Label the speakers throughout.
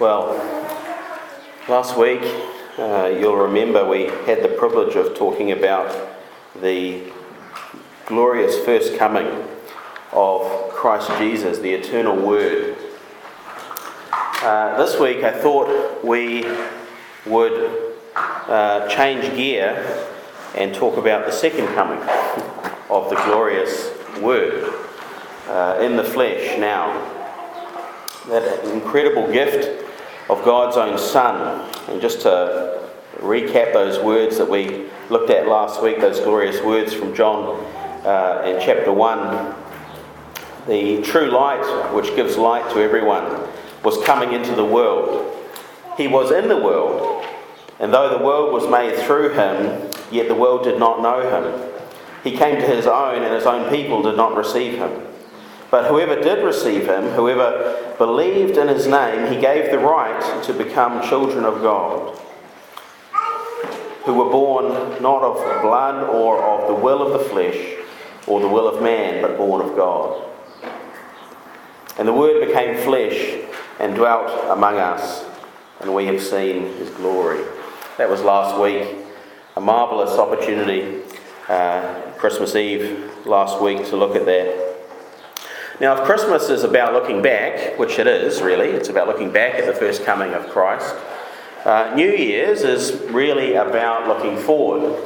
Speaker 1: Well, last week uh, you'll remember we had the privilege of talking about the glorious first coming of Christ Jesus, the eternal Word. Uh, this week I thought we would uh, change gear and talk about the second coming of the glorious Word uh, in the flesh now. That incredible gift of God's own Son. And just to recap those words that we looked at last week, those glorious words from John uh, in chapter 1 the true light, which gives light to everyone, was coming into the world. He was in the world, and though the world was made through him, yet the world did not know him. He came to his own, and his own people did not receive him. But whoever did receive him, whoever believed in his name, he gave the right to become children of God, who were born not of blood or of the will of the flesh or the will of man, but born of God. And the Word became flesh and dwelt among us, and we have seen his glory. That was last week. A marvellous opportunity, uh, Christmas Eve last week, to look at that. Now, if Christmas is about looking back, which it is really, it's about looking back at the first coming of Christ, uh, New Year's is really about looking forward.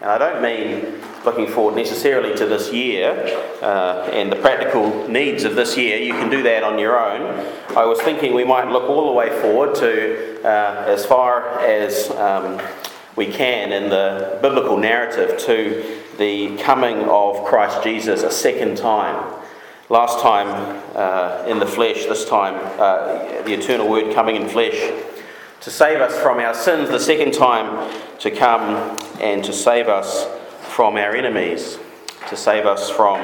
Speaker 1: And I don't mean looking forward necessarily to this year uh, and the practical needs of this year. You can do that on your own. I was thinking we might look all the way forward to uh, as far as um, we can in the biblical narrative to the coming of Christ Jesus a second time. Last time uh, in the flesh, this time uh, the eternal word coming in flesh to save us from our sins, the second time to come and to save us from our enemies, to save us from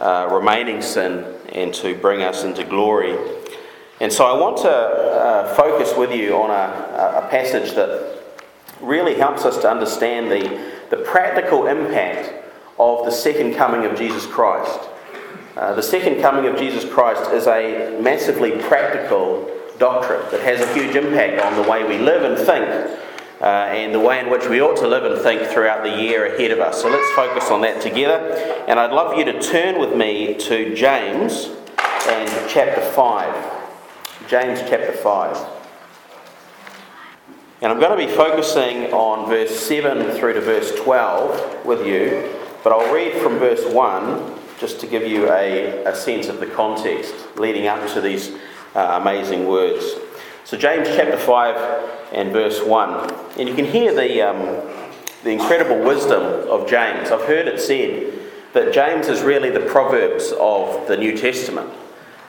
Speaker 1: uh, remaining sin and to bring us into glory. And so I want to uh, focus with you on a, a passage that really helps us to understand the, the practical impact of the second coming of Jesus Christ. Uh, the second coming of Jesus Christ is a massively practical doctrine that has a huge impact on the way we live and think uh, and the way in which we ought to live and think throughout the year ahead of us. So let's focus on that together. And I'd love you to turn with me to James and chapter 5. James chapter 5. And I'm going to be focusing on verse 7 through to verse 12 with you, but I'll read from verse 1 just to give you a, a sense of the context leading up to these uh, amazing words. So, James chapter 5 and verse 1. And you can hear the, um, the incredible wisdom of James. I've heard it said that James is really the Proverbs of the New Testament.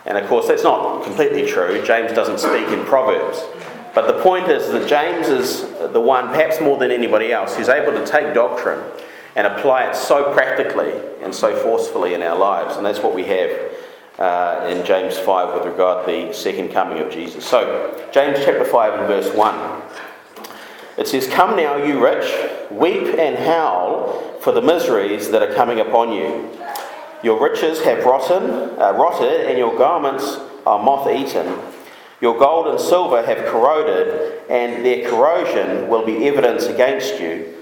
Speaker 1: And of course, that's not completely true. James doesn't speak in Proverbs. But the point is that James is the one, perhaps more than anybody else, who's able to take doctrine and apply it so practically and so forcefully in our lives. And that's what we have uh, in James 5 with regard to the second coming of Jesus. So, James chapter 5 and verse 1. It says, Come now, you rich, weep and howl for the miseries that are coming upon you. Your riches have rotten, uh, rotted, and your garments are moth eaten. Your gold and silver have corroded, and their corrosion will be evidence against you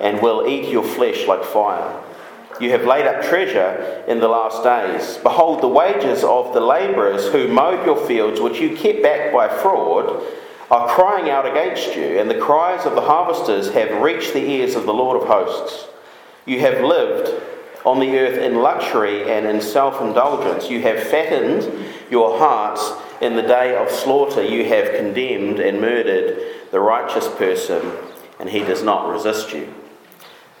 Speaker 1: and will eat your flesh like fire. You have laid up treasure in the last days. Behold, the wages of the labourers who mowed your fields, which you kept back by fraud, are crying out against you, and the cries of the harvesters have reached the ears of the Lord of hosts. You have lived on the earth in luxury and in self indulgence. You have fattened your hearts in the day of slaughter. You have condemned and murdered the righteous person, and he does not resist you.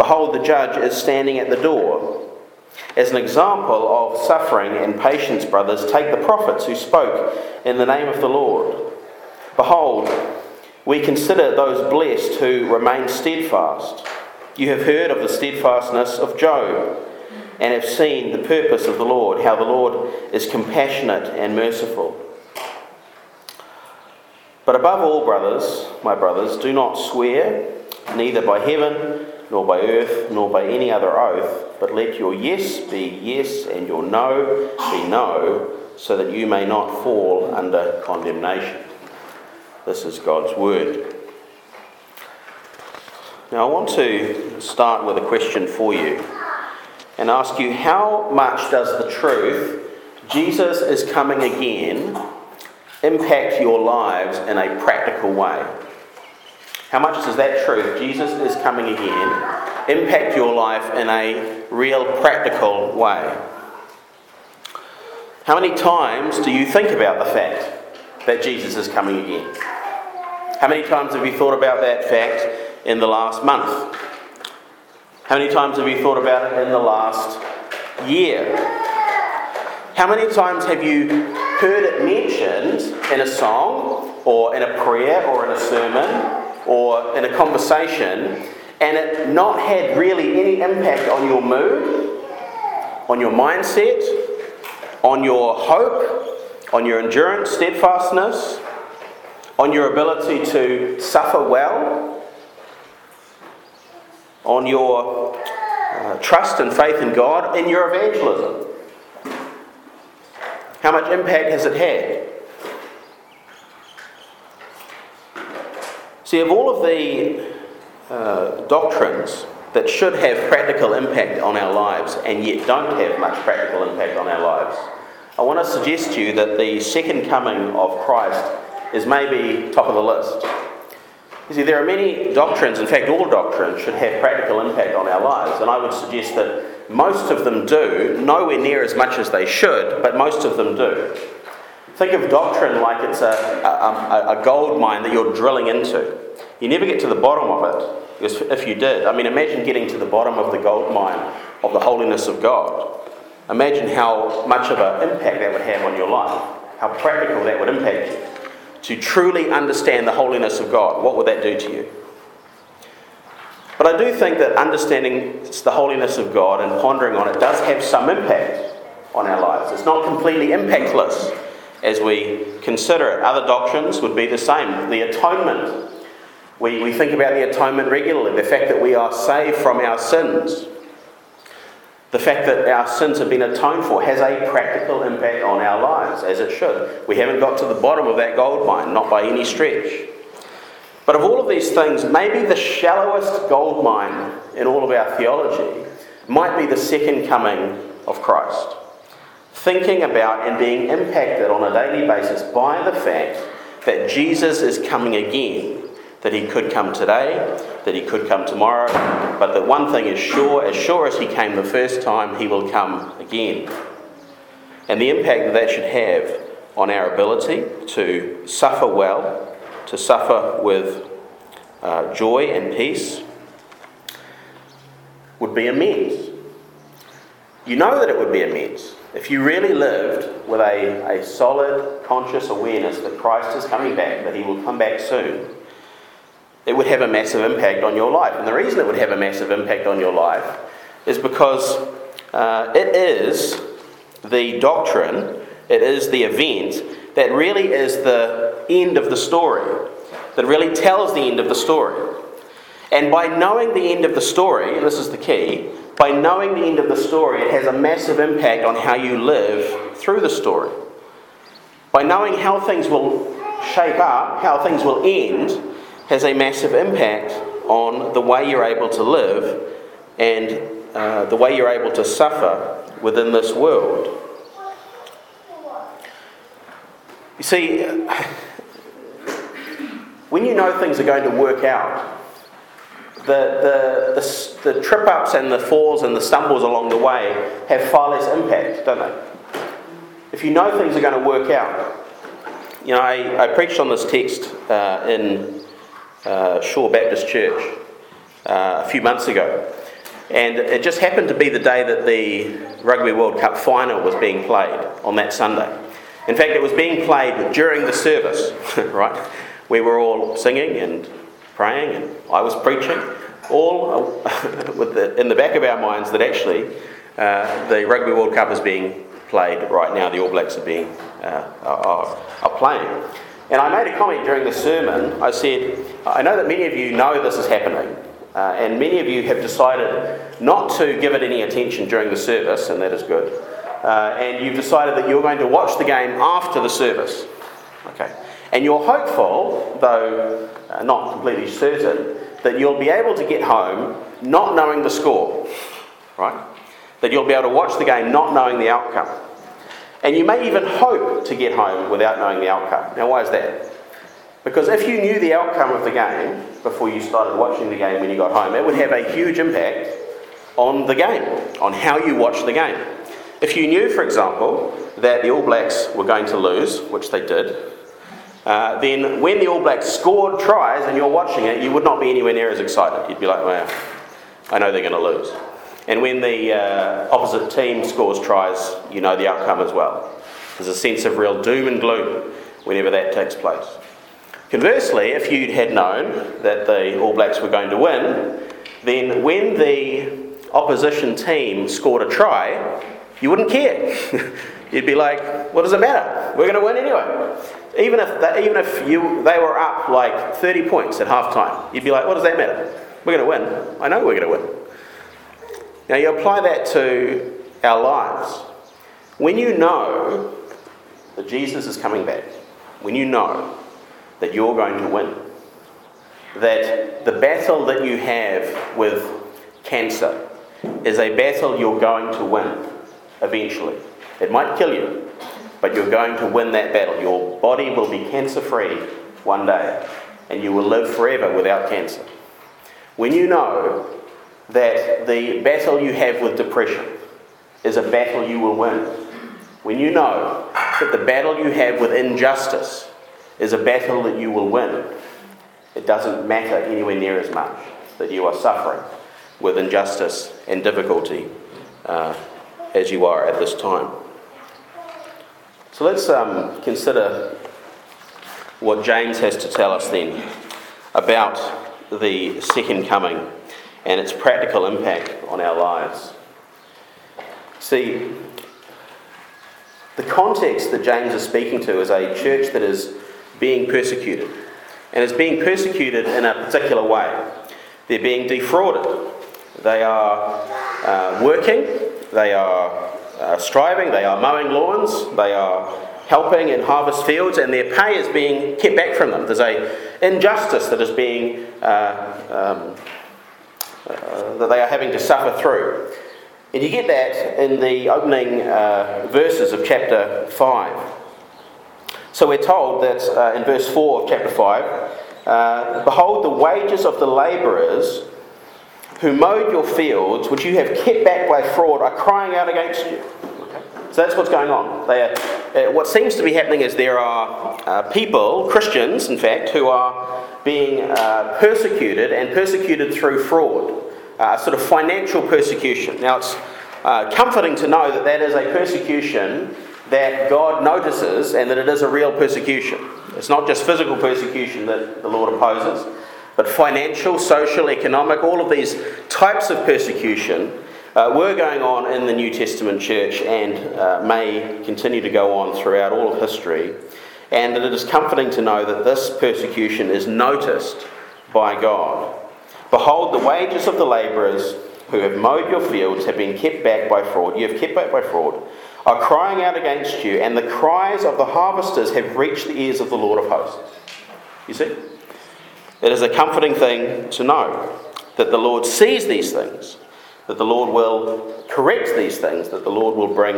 Speaker 1: Behold, the judge is standing at the door. As an example of suffering and patience, brothers, take the prophets who spoke in the name of the Lord. Behold, we consider those blessed who remain steadfast. You have heard of the steadfastness of Job and have seen the purpose of the Lord, how the Lord is compassionate and merciful. But above all, brothers, my brothers, do not swear, neither by heaven, nor by earth, nor by any other oath, but let your yes be yes and your no be no, so that you may not fall under condemnation. This is God's word. Now, I want to start with a question for you and ask you how much does the truth, Jesus is coming again, impact your lives in a practical way? How much does that truth, Jesus is coming again, impact your life in a real practical way? How many times do you think about the fact that Jesus is coming again? How many times have you thought about that fact in the last month? How many times have you thought about it in the last year? How many times have you heard it mentioned in a song or in a prayer or in a sermon or in a conversation and it not had really any impact on your mood, on your mindset, on your hope, on your endurance, steadfastness, on your ability to suffer well, on your uh, trust and faith in God, in your evangelism. How much impact has it had? See, of all of the uh, doctrines that should have practical impact on our lives and yet don't have much practical impact on our lives, I want to suggest to you that the second coming of Christ is maybe top of the list. You see, there are many doctrines, in fact, all doctrines should have practical impact on our lives, and I would suggest that most of them do, nowhere near as much as they should, but most of them do. Think of doctrine like it's a, um, a, a gold mine that you're drilling into. You never get to the bottom of it, because if you did, I mean, imagine getting to the bottom of the gold mine of the holiness of God. Imagine how much of an impact that would have on your life, how practical that would impact you to truly understand the holiness of God, what would that do to you? But I do think that understanding the holiness of God and pondering on it does have some impact on our lives. It's not completely impactless as we consider it. Other doctrines would be the same. The atonement. We, we think about the atonement regularly, the fact that we are saved from our sins. The fact that our sins have been atoned for has a practical impact on our lives, as it should. We haven't got to the bottom of that gold mine, not by any stretch. But of all of these things, maybe the shallowest gold mine in all of our theology might be the second coming of Christ. Thinking about and being impacted on a daily basis by the fact that Jesus is coming again that he could come today, that he could come tomorrow, but that one thing is sure as sure as he came the first time, he will come again. And the impact that that should have on our ability to suffer well, to suffer with uh, joy and peace, would be immense. You know that it would be immense. If you really lived with a, a solid, conscious awareness that Christ is coming back, that he will come back soon, it would have a massive impact on your life. And the reason it would have a massive impact on your life is because uh, it is the doctrine, it is the event that really is the end of the story, that really tells the end of the story. And by knowing the end of the story, and this is the key, by knowing the end of the story, it has a massive impact on how you live through the story. By knowing how things will shape up, how things will end, has a massive impact on the way you're able to live and uh, the way you're able to suffer within this world. You see, when you know things are going to work out, the, the, the, the trip ups and the falls and the stumbles along the way have far less impact, don't they? If you know things are going to work out, you know, I, I preached on this text uh, in uh, Shore Baptist Church uh, a few months ago. And it just happened to be the day that the Rugby World Cup final was being played on that Sunday. In fact, it was being played during the service, right? we were all singing and praying, and I was preaching, all with the, in the back of our minds that actually uh, the Rugby World Cup is being played right now. The All Blacks are being uh, are, are playing. And I made a comment during the sermon. I said, I know that many of you know this is happening, uh, and many of you have decided not to give it any attention during the service, and that is good. Uh, and you've decided that you're going to watch the game after the service. Okay. And you're hopeful, though uh, not completely certain, that you'll be able to get home not knowing the score. Right? That you'll be able to watch the game not knowing the outcome. And you may even hope to get home without knowing the outcome. Now, why is that? Because if you knew the outcome of the game before you started watching the game when you got home, it would have a huge impact on the game, on how you watch the game. If you knew, for example, that the All Blacks were going to lose, which they did, uh, then when the All Blacks scored tries and you're watching it, you would not be anywhere near as excited. You'd be like, well, I know they're going to lose. And when the uh, opposite team scores tries, you know the outcome as well. There's a sense of real doom and gloom whenever that takes place. Conversely, if you had known that the All Blacks were going to win, then when the opposition team scored a try, you wouldn't care. You'd be like, what does it matter? We're going to win anyway. Even if, they, even if you, they were up like 30 points at half time, you'd be like, what does that matter? We're going to win. I know we're going to win. Now, you apply that to our lives. When you know that Jesus is coming back, when you know that you're going to win, that the battle that you have with cancer is a battle you're going to win eventually. It might kill you, but you're going to win that battle. Your body will be cancer free one day, and you will live forever without cancer. When you know that the battle you have with depression is a battle you will win. When you know that the battle you have with injustice is a battle that you will win, it doesn't matter anywhere near as much that you are suffering with injustice and difficulty uh, as you are at this time. So let's um, consider what James has to tell us then about the second coming and its practical impact on our lives. See, the context that James is speaking to is a church that is being persecuted, and is being persecuted in a particular way. They're being defrauded. They are uh, working, they are uh, striving, they are mowing lawns, they are helping in harvest fields, and their pay is being kept back from them. There's a injustice that is being uh, um, uh, that they are having to suffer through. And you get that in the opening uh, verses of chapter 5. So we're told that uh, in verse 4 of chapter 5 uh, Behold, the wages of the labourers who mowed your fields, which you have kept back by fraud, are crying out against you. So that's what's going on. Are, uh, what seems to be happening is there are uh, people, Christians in fact, who are being uh, persecuted and persecuted through fraud, uh, sort of financial persecution. Now it's uh, comforting to know that that is a persecution that God notices and that it is a real persecution. It's not just physical persecution that the Lord opposes, but financial, social, economic, all of these types of persecution uh, were going on in the New Testament church and uh, may continue to go on throughout all of history. And it is comforting to know that this persecution is noticed by God. Behold, the wages of the labourers who have mowed your fields have been kept back by fraud. You have kept back by fraud, are crying out against you, and the cries of the harvesters have reached the ears of the Lord of hosts. You see? It is a comforting thing to know that the Lord sees these things that the Lord will correct these things, that the Lord will bring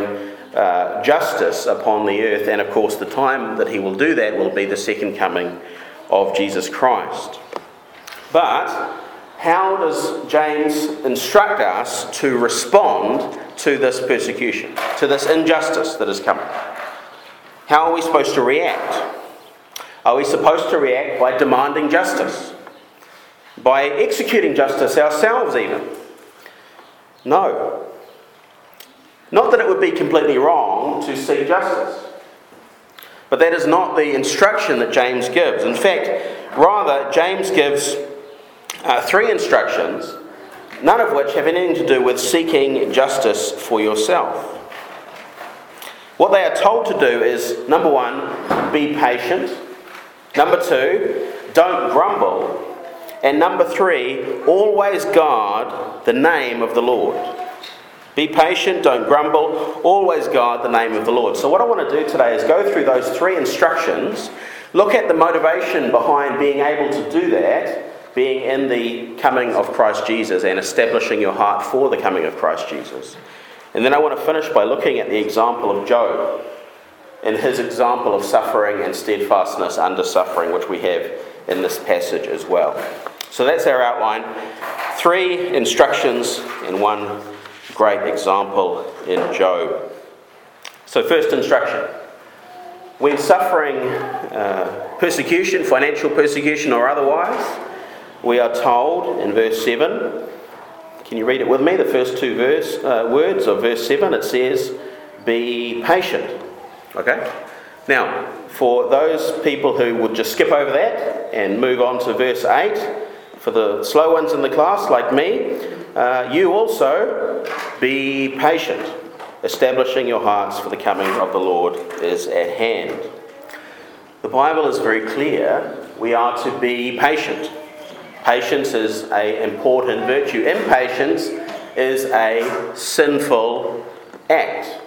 Speaker 1: uh, justice upon the earth, and of course, the time that He will do that will be the second coming of Jesus Christ. But how does James instruct us to respond to this persecution, to this injustice that is coming? How are we supposed to react? Are we supposed to react by demanding justice? By executing justice ourselves, even? No. Not that it would be completely wrong to seek justice. But that is not the instruction that James gives. In fact, rather, James gives uh, three instructions, none of which have anything to do with seeking justice for yourself. What they are told to do is number one, be patient. Number two, don't grumble. And number three, always guard the name of the Lord. Be patient, don't grumble, always guard the name of the Lord. So, what I want to do today is go through those three instructions, look at the motivation behind being able to do that, being in the coming of Christ Jesus and establishing your heart for the coming of Christ Jesus. And then I want to finish by looking at the example of Job and his example of suffering and steadfastness under suffering, which we have in this passage as well. So that's our outline. Three instructions and one great example in Job. So, first instruction when suffering uh, persecution, financial persecution or otherwise, we are told in verse 7. Can you read it with me? The first two verse, uh, words of verse 7 it says, Be patient. Okay? Now, for those people who would just skip over that and move on to verse 8, for the slow ones in the class like me, uh, you also be patient. Establishing your hearts for the coming of the Lord is at hand. The Bible is very clear. We are to be patient. Patience is an important virtue. Impatience is a sinful act.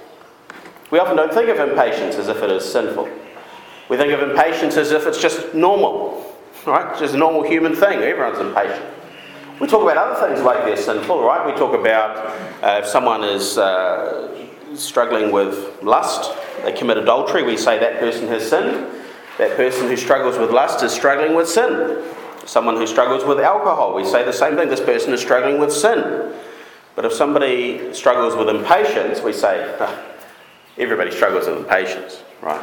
Speaker 1: We often don't think of impatience as if it is sinful. We think of impatience as if it's just normal, right? It's just a normal human thing. Everyone's impatient. We talk about other things like they're sinful, right? We talk about uh, if someone is uh, struggling with lust, they commit adultery, we say that person has sinned. That person who struggles with lust is struggling with sin. Someone who struggles with alcohol, we say the same thing. This person is struggling with sin. But if somebody struggles with impatience, we say, oh, everybody struggles with impatience, right?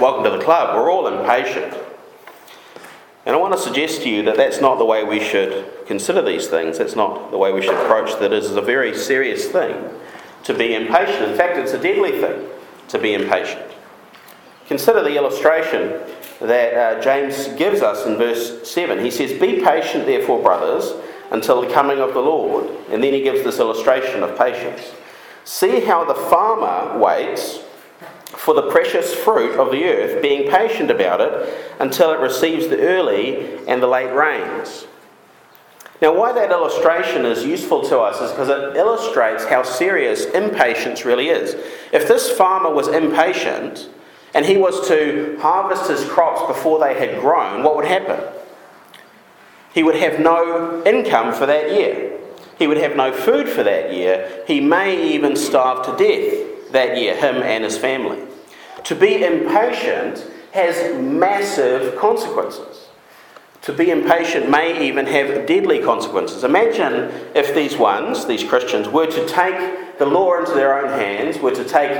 Speaker 1: welcome to the club. We're all impatient. And I want to suggest to you that that's not the way we should consider these things. That's not the way we should approach that. It is a very serious thing to be impatient. In fact, it's a deadly thing to be impatient. Consider the illustration that uh, James gives us in verse 7. He says, Be patient, therefore, brothers, until the coming of the Lord. And then he gives this illustration of patience. See how the farmer waits for the precious fruit of the earth, being patient about it until it receives the early and the late rains. Now, why that illustration is useful to us is because it illustrates how serious impatience really is. If this farmer was impatient and he was to harvest his crops before they had grown, what would happen? He would have no income for that year. He would have no food for that year. He may even starve to death that year, him and his family. To be impatient has massive consequences. To be impatient may even have deadly consequences. Imagine if these ones, these Christians, were to take the law into their own hands, were to take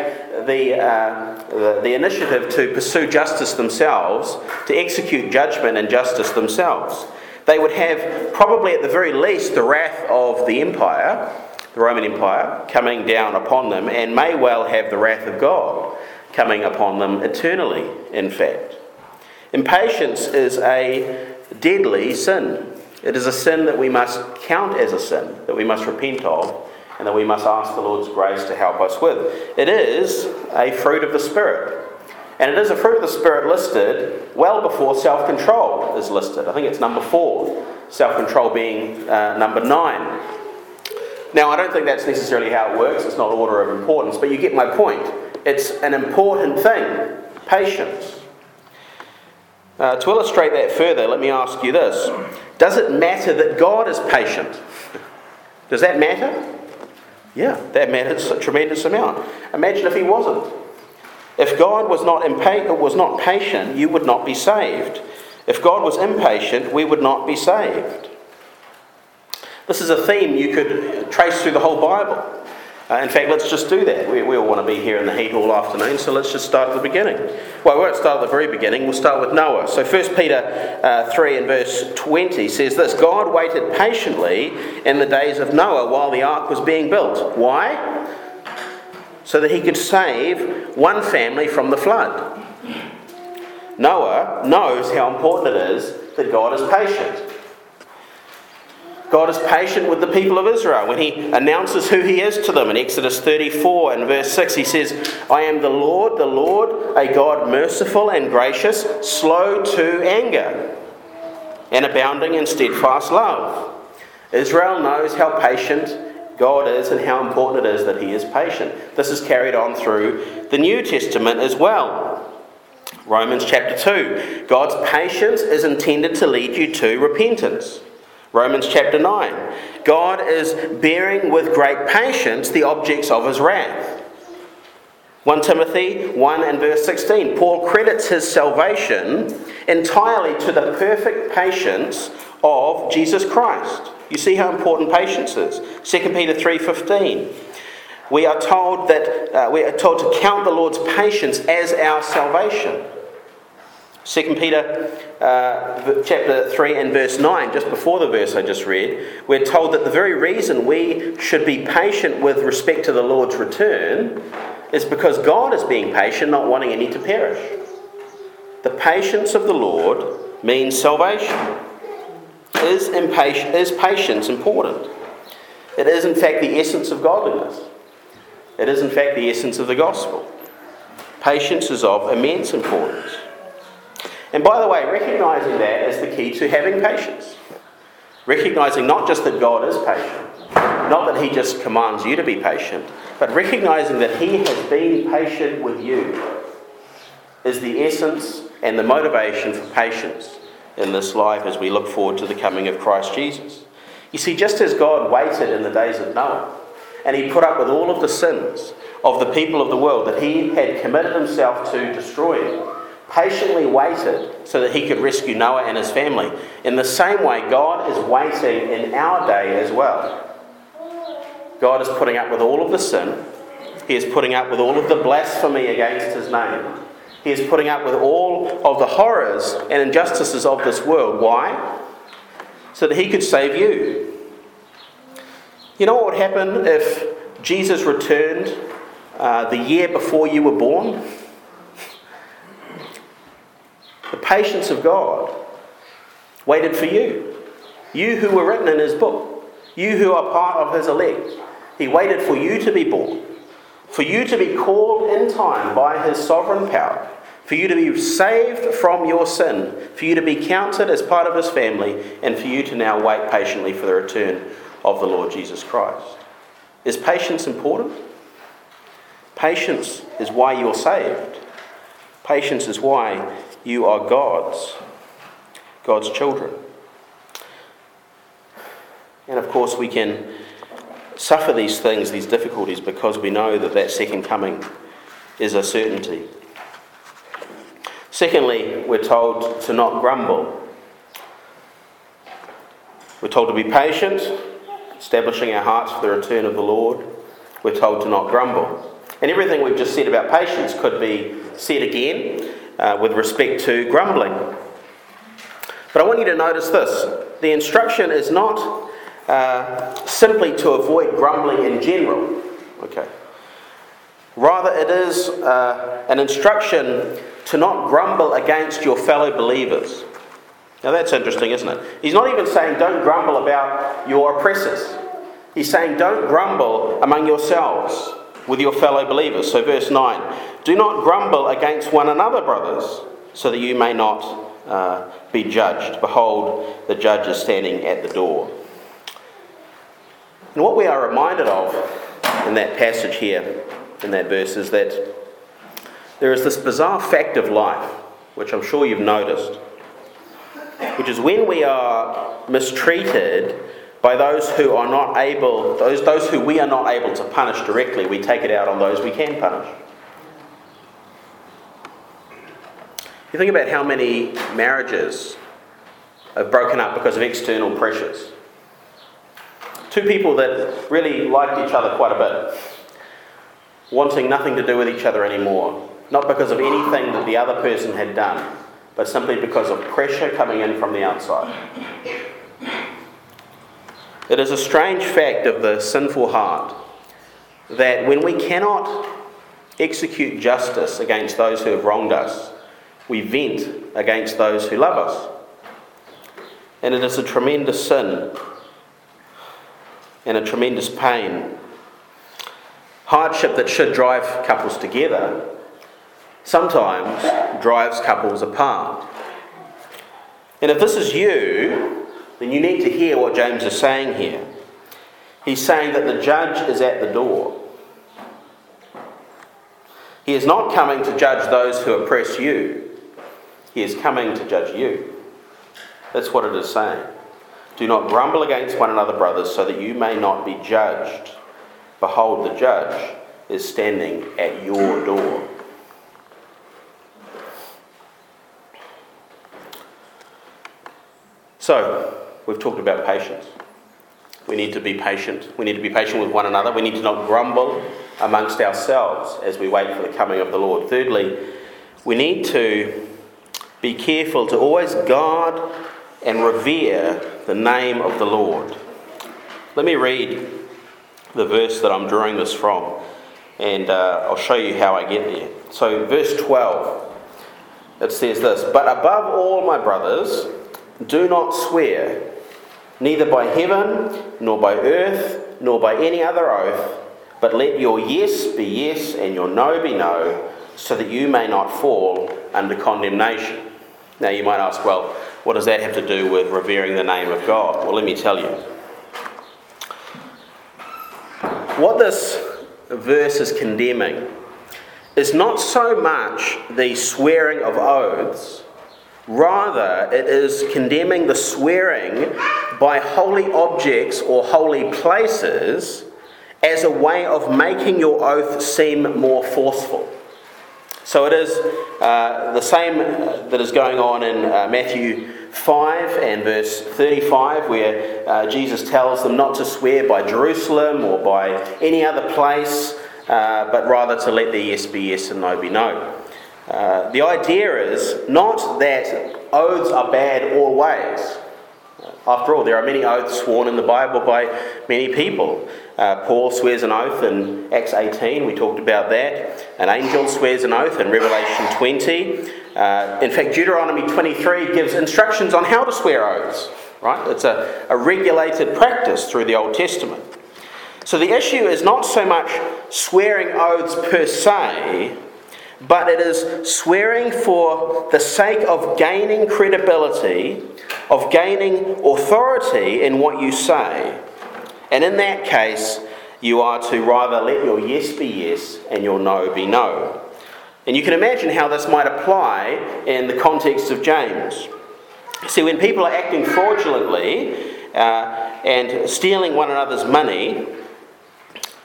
Speaker 1: the, uh, the, the initiative to pursue justice themselves, to execute judgment and justice themselves. They would have, probably at the very least, the wrath of the empire, the Roman Empire, coming down upon them, and may well have the wrath of God coming upon them eternally, in fact. Impatience is a deadly sin. It is a sin that we must count as a sin, that we must repent of, and that we must ask the Lord's grace to help us with. It is a fruit of the Spirit. And it is a fruit of the Spirit listed well before self control is listed. I think it's number four, self control being uh, number nine. Now, I don't think that's necessarily how it works, it's not order of importance, but you get my point. It's an important thing patience. Uh, to illustrate that further, let me ask you this Does it matter that God is patient? Does that matter? Yeah, that matters a tremendous amount. Imagine if He wasn't. If God was not, impa- was not patient, you would not be saved. If God was impatient, we would not be saved. This is a theme you could trace through the whole Bible. Uh, in fact, let's just do that. We, we all want to be here in the heat all afternoon, so let's just start at the beginning. Well, we won't start at the very beginning, we'll start with Noah. So 1 Peter uh, 3 and verse 20 says this God waited patiently in the days of Noah while the ark was being built. Why? So that he could save one family from the flood. Noah knows how important it is that God is patient. God is patient with the people of Israel. When he announces who he is to them in Exodus 34 and verse 6, he says, I am the Lord, the Lord, a God merciful and gracious, slow to anger, and abounding in steadfast love. Israel knows how patient God is and how important it is that he is patient. This is carried on through the New Testament as well. Romans chapter 2 God's patience is intended to lead you to repentance. Romans chapter 9. God is bearing with great patience the objects of his wrath. 1 Timothy 1 and verse 16. Paul credits his salvation entirely to the perfect patience of Jesus Christ. You see how important patience is. 2 Peter 3:15. We are told that uh, we are told to count the Lord's patience as our salvation. 2 Peter uh, chapter 3 and verse 9, just before the verse I just read, we're told that the very reason we should be patient with respect to the Lord's return is because God is being patient, not wanting any to perish. The patience of the Lord means salvation. Is, impatient, is patience important? It is, in fact, the essence of godliness. It is, in fact, the essence of the gospel. Patience is of immense importance. And by the way, recognizing that is the key to having patience. Recognizing not just that God is patient, not that He just commands you to be patient, but recognizing that He has been patient with you is the essence and the motivation for patience in this life as we look forward to the coming of Christ Jesus. You see, just as God waited in the days of Noah, and he put up with all of the sins of the people of the world that he had committed himself to destroying, patiently waited so that he could rescue Noah and his family. In the same way, God is waiting in our day as well. God is putting up with all of the sin, He is putting up with all of the blasphemy against His name. He is putting up with all of the horrors and injustices of this world. Why? So that He could save you. You know what would happen if Jesus returned uh, the year before you were born? The patience of God waited for you. You who were written in his book. You who are part of his elect. He waited for you to be born. For you to be called in time by his sovereign power. For you to be saved from your sin. For you to be counted as part of his family. And for you to now wait patiently for the return of the Lord Jesus Christ. Is patience important? Patience is why you're saved. Patience is why you are God's, God's children. And of course, we can suffer these things, these difficulties, because we know that that second coming is a certainty. Secondly, we're told to not grumble. We're told to be patient, establishing our hearts for the return of the Lord. We're told to not grumble. And everything we've just said about patience could be said again uh, with respect to grumbling. But I want you to notice this the instruction is not uh, simply to avoid grumbling in general. Okay. Rather, it is uh, an instruction to not grumble against your fellow believers. Now, that's interesting, isn't it? He's not even saying don't grumble about your oppressors. He's saying don't grumble among yourselves with your fellow believers. So, verse 9 Do not grumble against one another, brothers, so that you may not uh, be judged. Behold, the judge is standing at the door. And what we are reminded of in that passage here, in that verse, is that there is this bizarre fact of life, which I'm sure you've noticed, which is when we are mistreated by those who are not able, those, those who we are not able to punish directly, we take it out on those we can punish. You think about how many marriages have broken up because of external pressures. Two people that really liked each other quite a bit, wanting nothing to do with each other anymore, not because of anything that the other person had done, but simply because of pressure coming in from the outside. It is a strange fact of the sinful heart that when we cannot execute justice against those who have wronged us, we vent against those who love us. And it is a tremendous sin and a tremendous pain. Hardship that should drive couples together sometimes drives couples apart. And if this is you, then you need to hear what James is saying here. He's saying that the judge is at the door. He is not coming to judge those who oppress you, he is coming to judge you. That's what it is saying. Do not grumble against one another, brothers, so that you may not be judged. Behold, the judge is standing at your door. So, we've talked about patience. We need to be patient. We need to be patient with one another. We need to not grumble amongst ourselves as we wait for the coming of the Lord. Thirdly, we need to be careful to always guard and revere the name of the Lord. Let me read the verse that I'm drawing this from, and uh, I'll show you how I get there. So, verse 12, it says this But above all, my brothers, do not swear, neither by heaven, nor by earth, nor by any other oath, but let your yes be yes and your no be no, so that you may not fall under condemnation. Now, you might ask, well, what does that have to do with revering the name of God? Well, let me tell you. What this verse is condemning is not so much the swearing of oaths Rather, it is condemning the swearing by holy objects or holy places as a way of making your oath seem more forceful. So it is uh, the same that is going on in uh, Matthew 5 and verse 35, where uh, Jesus tells them not to swear by Jerusalem or by any other place, uh, but rather to let the yes be yes and no be no. Uh, the idea is not that oaths are bad always. After all, there are many oaths sworn in the Bible by many people. Uh, Paul swears an oath in Acts 18, we talked about that. An angel swears an oath in Revelation 20. Uh, in fact, Deuteronomy 23 gives instructions on how to swear oaths, right? It's a, a regulated practice through the Old Testament. So the issue is not so much swearing oaths per se, but it is swearing for the sake of gaining credibility, of gaining authority in what you say. And in that case, you are to rather let your yes be yes and your no be no. And you can imagine how this might apply in the context of James. See, when people are acting fraudulently uh, and stealing one another's money,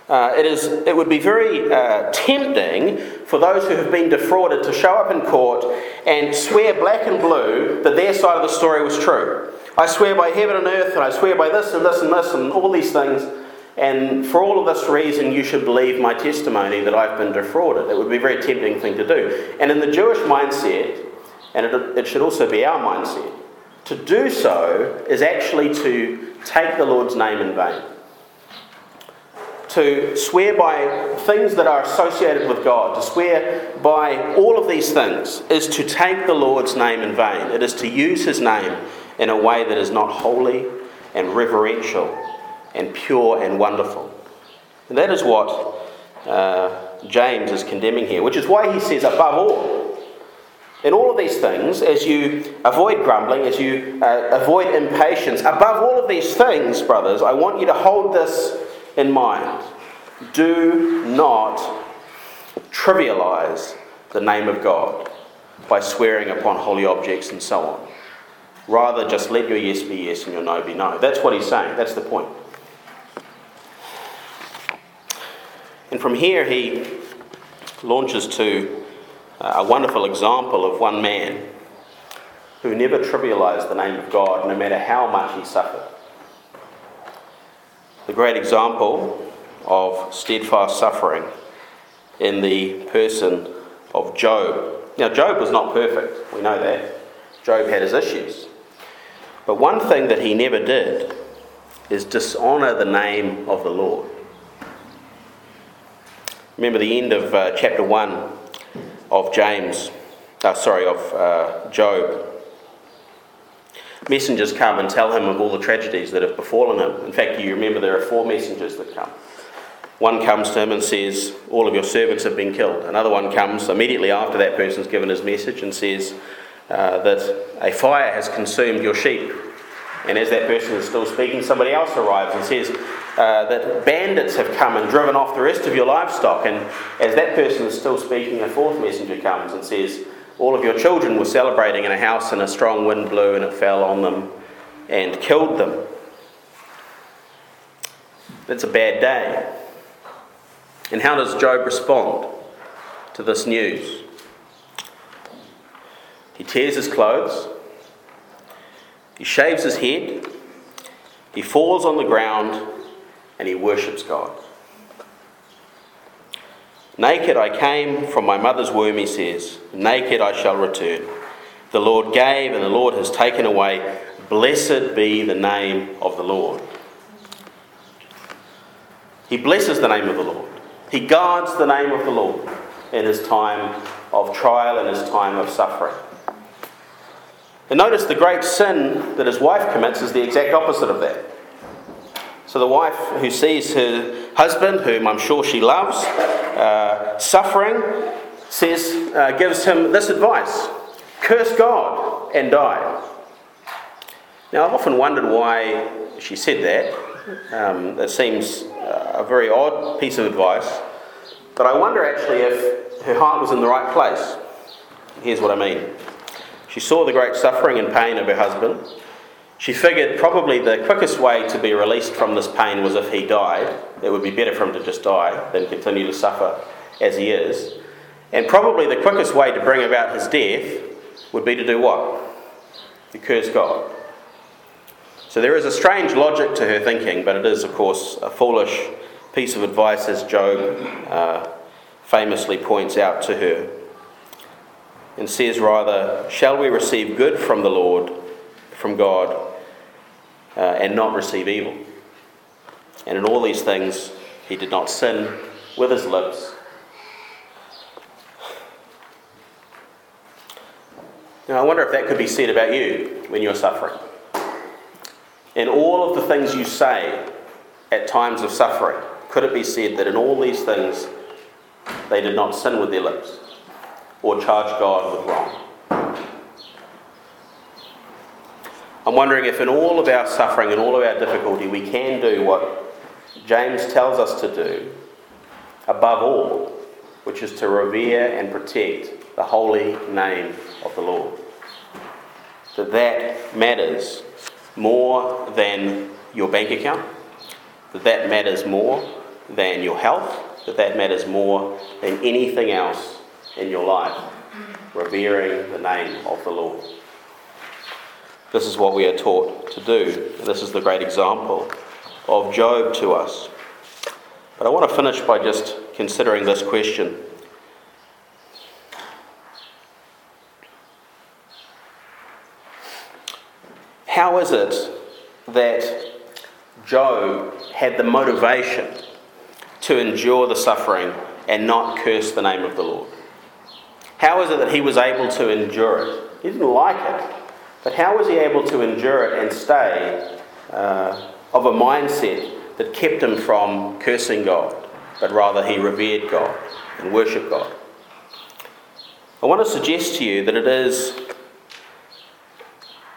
Speaker 1: uh, it, is, it would be very uh, tempting for those who have been defrauded to show up in court and swear black and blue that their side of the story was true. I swear by heaven and earth, and I swear by this and this and this and all these things. And for all of this reason, you should believe my testimony that I've been defrauded. It would be a very tempting thing to do. And in the Jewish mindset, and it, it should also be our mindset, to do so is actually to take the Lord's name in vain to swear by things that are associated with God, to swear by all of these things, is to take the Lord's name in vain. It is to use his name in a way that is not holy and reverential and pure and wonderful. And that is what uh, James is condemning here, which is why he says, above all, in all of these things, as you avoid grumbling, as you uh, avoid impatience, above all of these things, brothers, I want you to hold this in mind. Do not trivialize the name of God by swearing upon holy objects and so on. Rather, just let your yes be yes and your no be no. That's what he's saying. That's the point. And from here, he launches to uh, a wonderful example of one man who never trivialized the name of God, no matter how much he suffered the great example of steadfast suffering in the person of Job. Now, Job was not perfect, we know that. Job had his issues. But one thing that he never did is dishonour the name of the Lord. Remember the end of uh, chapter 1 of James. uh, sorry, of uh, Job. Messengers come and tell him of all the tragedies that have befallen him. In fact, you remember there are four messengers that come. One comes to him and says, All of your servants have been killed. Another one comes immediately after that person's given his message and says uh, that a fire has consumed your sheep. And as that person is still speaking, somebody else arrives and says uh, that bandits have come and driven off the rest of your livestock. And as that person is still speaking, a fourth messenger comes and says, All of your children were celebrating in a house, and a strong wind blew and it fell on them and killed them. That's a bad day. And how does Job respond to this news? He tears his clothes, he shaves his head, he falls on the ground, and he worships God. Naked I came from my mother's womb, he says, naked I shall return. The Lord gave, and the Lord has taken away. Blessed be the name of the Lord. He blesses the name of the Lord. He guards the name of the Lord in his time of trial and his time of suffering. And notice the great sin that his wife commits is the exact opposite of that. So the wife who sees her husband, whom I'm sure she loves, uh, suffering, says, uh, gives him this advice curse God and die. Now, I've often wondered why she said that. Um, that seems a very odd piece of advice, but I wonder actually if her heart was in the right place. Here's what I mean. She saw the great suffering and pain of her husband. She figured probably the quickest way to be released from this pain was if he died. It would be better for him to just die than continue to suffer as he is. And probably the quickest way to bring about his death would be to do what? To curse God. So there is a strange logic to her thinking, but it is, of course, a foolish piece of advice, as Job uh, famously points out to her. And says rather, Shall we receive good from the Lord, from God, uh, and not receive evil? And in all these things, he did not sin with his lips. Now, I wonder if that could be said about you when you're suffering. In all of the things you say at times of suffering, could it be said that in all these things they did not sin with their lips or charge God with wrong? I'm wondering if in all of our suffering and all of our difficulty we can do what James tells us to do above all, which is to revere and protect the holy name of the Lord. That that matters more than your bank account, that that matters more than your health, that that matters more than anything else in your life, revering the name of the Lord. This is what we are taught to do. This is the great example of Job to us. But I want to finish by just considering this question How is it that Job had the motivation to endure the suffering and not curse the name of the Lord? How is it that he was able to endure it? He didn't like it, but how was he able to endure it and stay uh, of a mindset that kept him from cursing God, but rather he revered God and worshipped God? I want to suggest to you that it is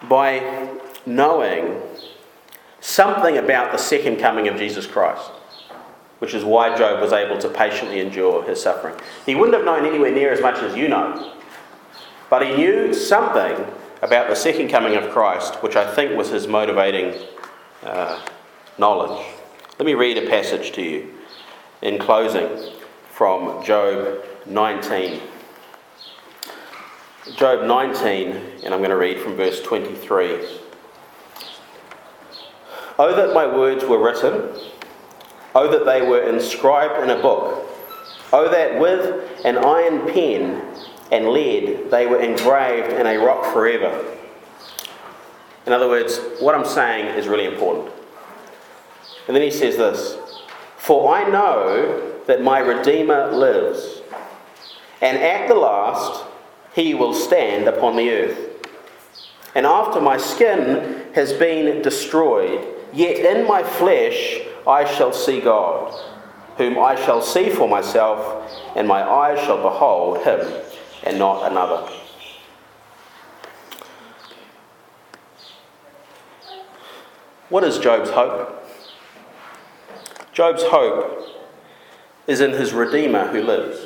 Speaker 1: by knowing something about the second coming of Jesus Christ, which is why Job was able to patiently endure his suffering. He wouldn't have known anywhere near as much as you know, but he knew something about the second coming of Christ, which I think was his motivating uh, knowledge. Let me read a passage to you in closing from Job 19. Job 19, and I'm going to read from verse 23. Oh, that my words were written. Oh, that they were inscribed in a book. Oh, that with an iron pen and lead they were engraved in a rock forever. In other words, what I'm saying is really important. And then he says this For I know that my Redeemer lives, and at the last he will stand upon the earth. And after my skin has been destroyed, yet in my flesh I shall see God, whom I shall see for myself, and my eyes shall behold him, and not another. What is Job's hope? Job's hope is in his Redeemer who lives.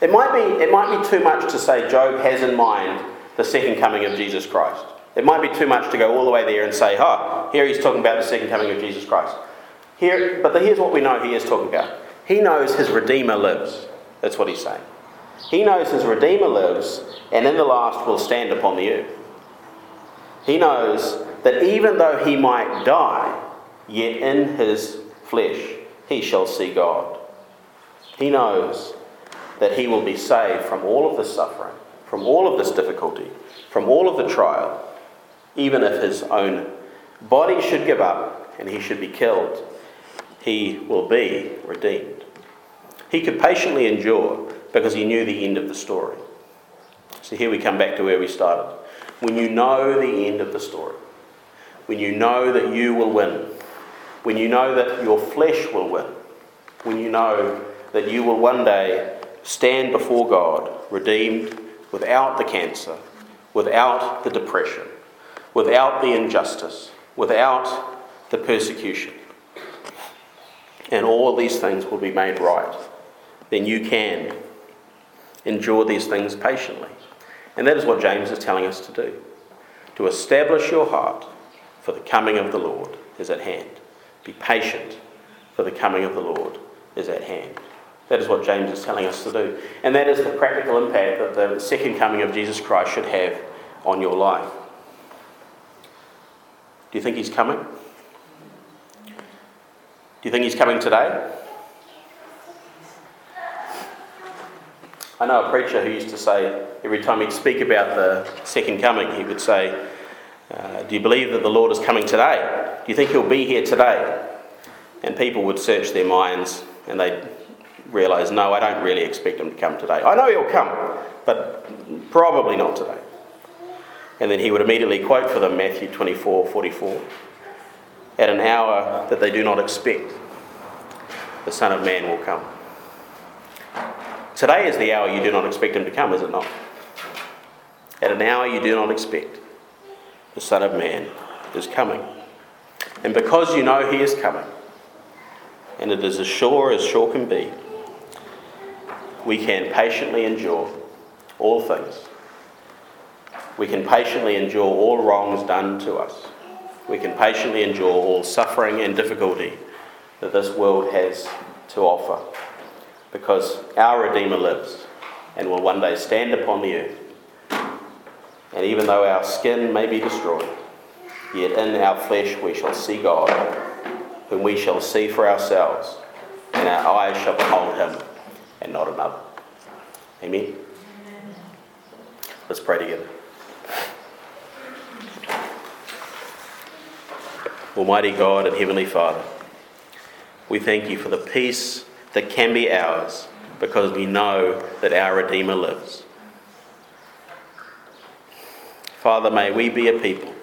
Speaker 1: It might, be, it might be too much to say Job has in mind the second coming of Jesus Christ. It might be too much to go all the way there and say, oh, here he's talking about the second coming of Jesus Christ. Here, but here's what we know he is talking about. He knows his Redeemer lives. That's what he's saying. He knows his Redeemer lives, and in the last will stand upon the earth. He knows that even though he might die, yet in his flesh he shall see God. He knows that he will be saved from all of this suffering, from all of this difficulty, from all of the trial, even if his own body should give up and he should be killed, he will be redeemed. He could patiently endure because he knew the end of the story. So here we come back to where we started. When you know the end of the story, when you know that you will win, when you know that your flesh will win, when you know that you will one day stand before God redeemed without the cancer, without the depression, without the injustice, without the persecution. And all these things will be made right. Then you can endure these things patiently. And that is what James is telling us to do to establish your heart for the coming of the Lord is at hand. Be patient, for the coming of the Lord is at hand. That is what James is telling us to do. And that is the practical impact that the second coming of Jesus Christ should have on your life. Do you think he's coming? Do you think he's coming today? I know a preacher who used to say, every time he'd speak about the second coming, he would say, uh, Do you believe that the Lord is coming today? Do you think he'll be here today? And people would search their minds and they'd realise, no, I don't really expect him to come today. I know he'll come, but probably not today. And then he would immediately quote for them Matthew 24 44. At an hour that they do not expect, the Son of Man will come. Today is the hour you do not expect him to come, is it not? At an hour you do not expect, the Son of Man is coming. And because you know he is coming, and it is as sure as sure can be, we can patiently endure all things. We can patiently endure all wrongs done to us. We can patiently endure all suffering and difficulty that this world has to offer because our Redeemer lives and will one day stand upon the earth. And even though our skin may be destroyed, yet in our flesh we shall see God, whom we shall see for ourselves, and our eyes shall behold him and not another. Amen? Let's pray together. Almighty God and Heavenly Father, we thank you for the peace that can be ours because we know that our Redeemer lives. Father, may we be a people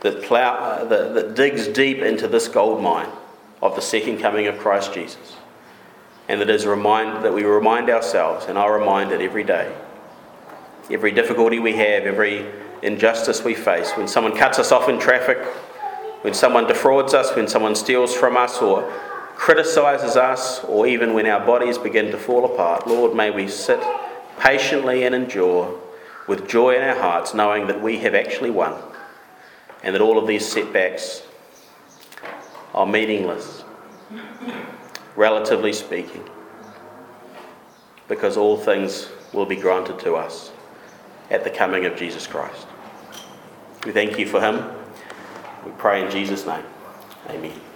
Speaker 1: that, plow, that, that digs deep into this gold mine of the second coming of Christ Jesus and that is remind that we remind ourselves and are reminded every day every difficulty we have every injustice we face when someone cuts us off in traffic when someone defrauds us when someone steals from us or criticizes us or even when our bodies begin to fall apart lord may we sit patiently and endure with joy in our hearts knowing that we have actually won and that all of these setbacks are meaningless relatively speaking, because all things will be granted to us at the coming of Jesus Christ. We thank you for him. We pray in Jesus' name. Amen.